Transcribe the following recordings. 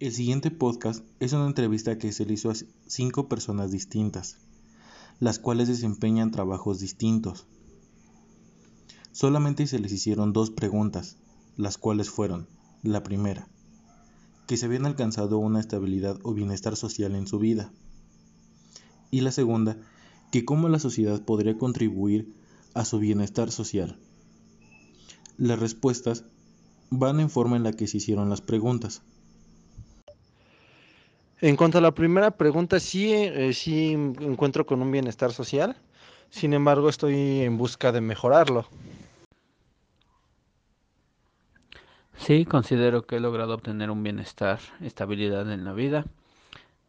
El siguiente podcast es una entrevista que se le hizo a cinco personas distintas, las cuales desempeñan trabajos distintos. Solamente se les hicieron dos preguntas, las cuales fueron, la primera, que se habían alcanzado una estabilidad o bienestar social en su vida. Y la segunda, que cómo la sociedad podría contribuir a su bienestar social. Las respuestas van en forma en la que se hicieron las preguntas. En cuanto a la primera pregunta, sí, eh, sí encuentro con un bienestar social, sin embargo estoy en busca de mejorarlo. Sí, considero que he logrado obtener un bienestar, estabilidad en la vida.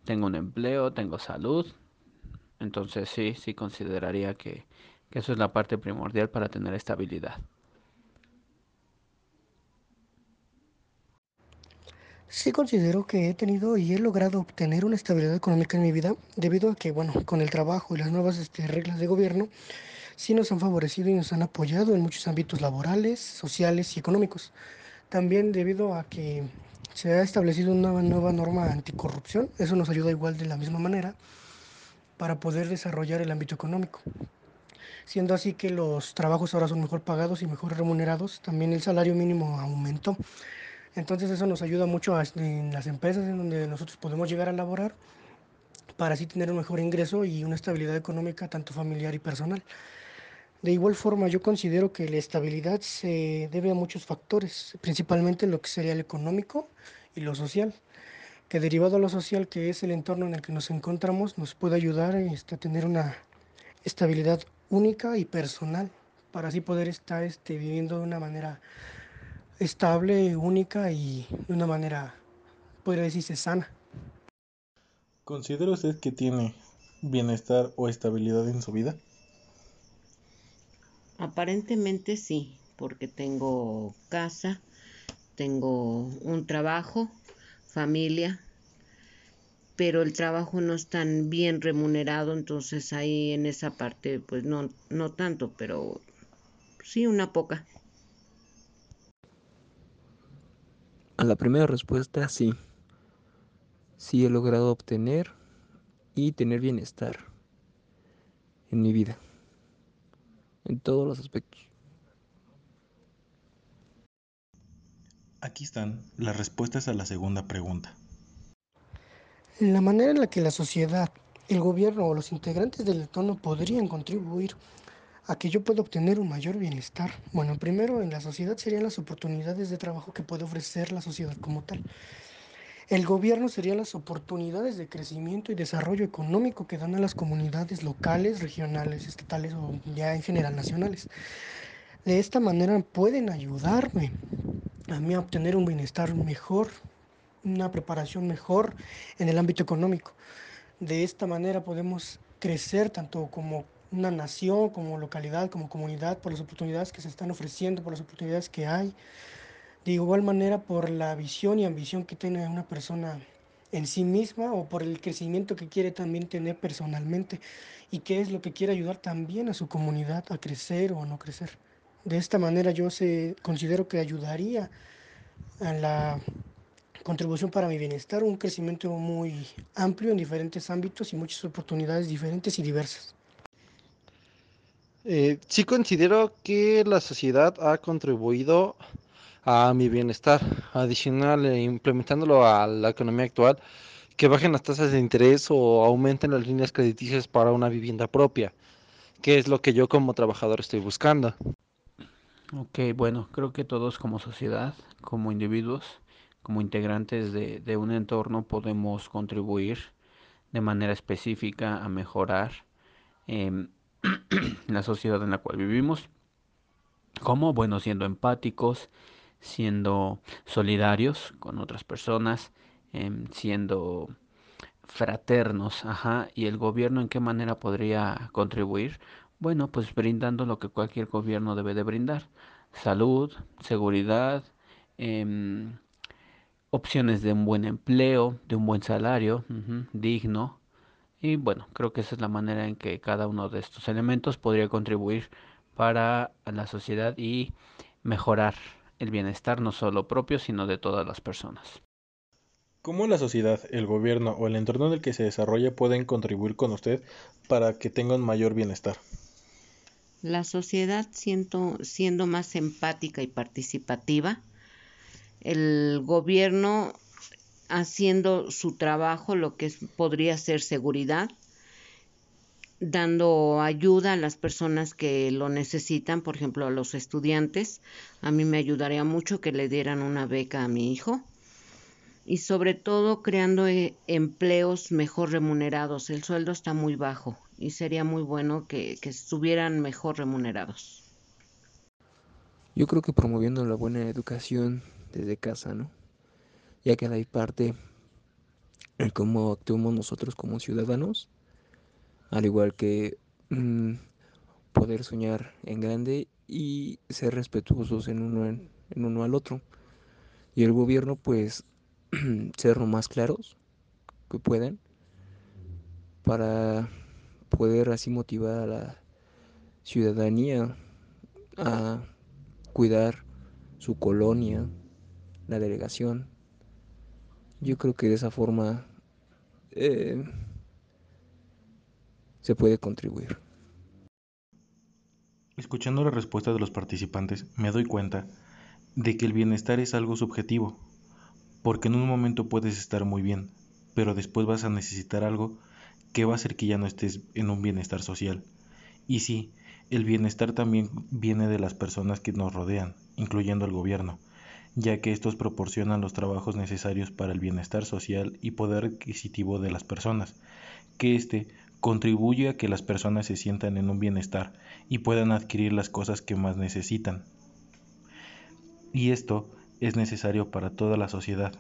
Tengo un empleo, tengo salud. Entonces sí, sí consideraría que, que eso es la parte primordial para tener estabilidad. Sí considero que he tenido y he logrado obtener una estabilidad económica en mi vida debido a que, bueno, con el trabajo y las nuevas este, reglas de gobierno, sí nos han favorecido y nos han apoyado en muchos ámbitos laborales, sociales y económicos. También debido a que se ha establecido una nueva norma anticorrupción, eso nos ayuda igual de la misma manera para poder desarrollar el ámbito económico. Siendo así que los trabajos ahora son mejor pagados y mejor remunerados, también el salario mínimo aumentó. Entonces eso nos ayuda mucho en las empresas en donde nosotros podemos llegar a laborar para así tener un mejor ingreso y una estabilidad económica tanto familiar y personal. De igual forma, yo considero que la estabilidad se debe a muchos factores, principalmente lo que sería el económico y lo social, que derivado a lo social, que es el entorno en el que nos encontramos, nos puede ayudar este, a tener una estabilidad única y personal, para así poder estar este, viviendo de una manera estable, única y de una manera, podría decirse, sana. ¿Considera usted que tiene bienestar o estabilidad en su vida? Aparentemente sí, porque tengo casa, tengo un trabajo, familia, pero el trabajo no es tan bien remunerado, entonces ahí en esa parte pues no, no tanto, pero sí una poca. A la primera respuesta sí. Sí he logrado obtener y tener bienestar en mi vida en todos los aspectos. Aquí están las respuestas a la segunda pregunta. La manera en la que la sociedad, el gobierno o los integrantes del entorno podrían contribuir a que yo pueda obtener un mayor bienestar. Bueno, primero en la sociedad serían las oportunidades de trabajo que puede ofrecer la sociedad como tal. El gobierno sería las oportunidades de crecimiento y desarrollo económico que dan a las comunidades locales, regionales, estatales o ya en general nacionales. De esta manera pueden ayudarme a mí a obtener un bienestar mejor, una preparación mejor en el ámbito económico. De esta manera podemos crecer tanto como una nación, como localidad, como comunidad, por las oportunidades que se están ofreciendo, por las oportunidades que hay de igual manera por la visión y ambición que tiene una persona en sí misma o por el crecimiento que quiere también tener personalmente y qué es lo que quiere ayudar también a su comunidad a crecer o no crecer. De esta manera yo se, considero que ayudaría a la contribución para mi bienestar, un crecimiento muy amplio en diferentes ámbitos y muchas oportunidades diferentes y diversas. Eh, sí considero que la sociedad ha contribuido a mi bienestar. Adicional, eh, implementándolo a la economía actual, que bajen las tasas de interés o aumenten las líneas crediticias para una vivienda propia, que es lo que yo como trabajador estoy buscando. Ok, bueno, creo que todos como sociedad, como individuos, como integrantes de, de un entorno podemos contribuir de manera específica a mejorar em, la sociedad en la cual vivimos. como Bueno, siendo empáticos, siendo solidarios con otras personas, em, siendo fraternos, ajá, y el gobierno en qué manera podría contribuir? Bueno, pues brindando lo que cualquier gobierno debe de brindar, salud, seguridad, em, opciones de un buen empleo, de un buen salario, digno, y bueno, creo que esa es la manera en que cada uno de estos elementos podría contribuir para la sociedad y mejorar el bienestar no solo propio, sino de todas las personas. ¿Cómo la sociedad, el gobierno o el entorno en el que se desarrolla pueden contribuir con usted para que tenga un mayor bienestar? La sociedad siendo, siendo más empática y participativa, el gobierno haciendo su trabajo, lo que podría ser seguridad, dando ayuda a las personas que lo necesitan, por ejemplo, a los estudiantes. A mí me ayudaría mucho que le dieran una beca a mi hijo. Y sobre todo creando eh, empleos mejor remunerados. El sueldo está muy bajo y sería muy bueno que, que estuvieran mejor remunerados. Yo creo que promoviendo la buena educación desde casa, ¿no? Ya que hay parte en cómo actuamos nosotros como ciudadanos al igual que mm, poder soñar en grande y ser respetuosos en uno, en, uno al otro. Y el gobierno pues ser lo más claros que puedan para poder así motivar a la ciudadanía a cuidar su colonia, la delegación. Yo creo que de esa forma eh, se puede contribuir. Escuchando la respuesta de los participantes, me doy cuenta de que el bienestar es algo subjetivo, porque en un momento puedes estar muy bien, pero después vas a necesitar algo que va a hacer que ya no estés en un bienestar social. Y sí, el bienestar también viene de las personas que nos rodean, incluyendo el gobierno, ya que estos proporcionan los trabajos necesarios para el bienestar social y poder adquisitivo de las personas, que éste contribuye a que las personas se sientan en un bienestar y puedan adquirir las cosas que más necesitan. Y esto es necesario para toda la sociedad,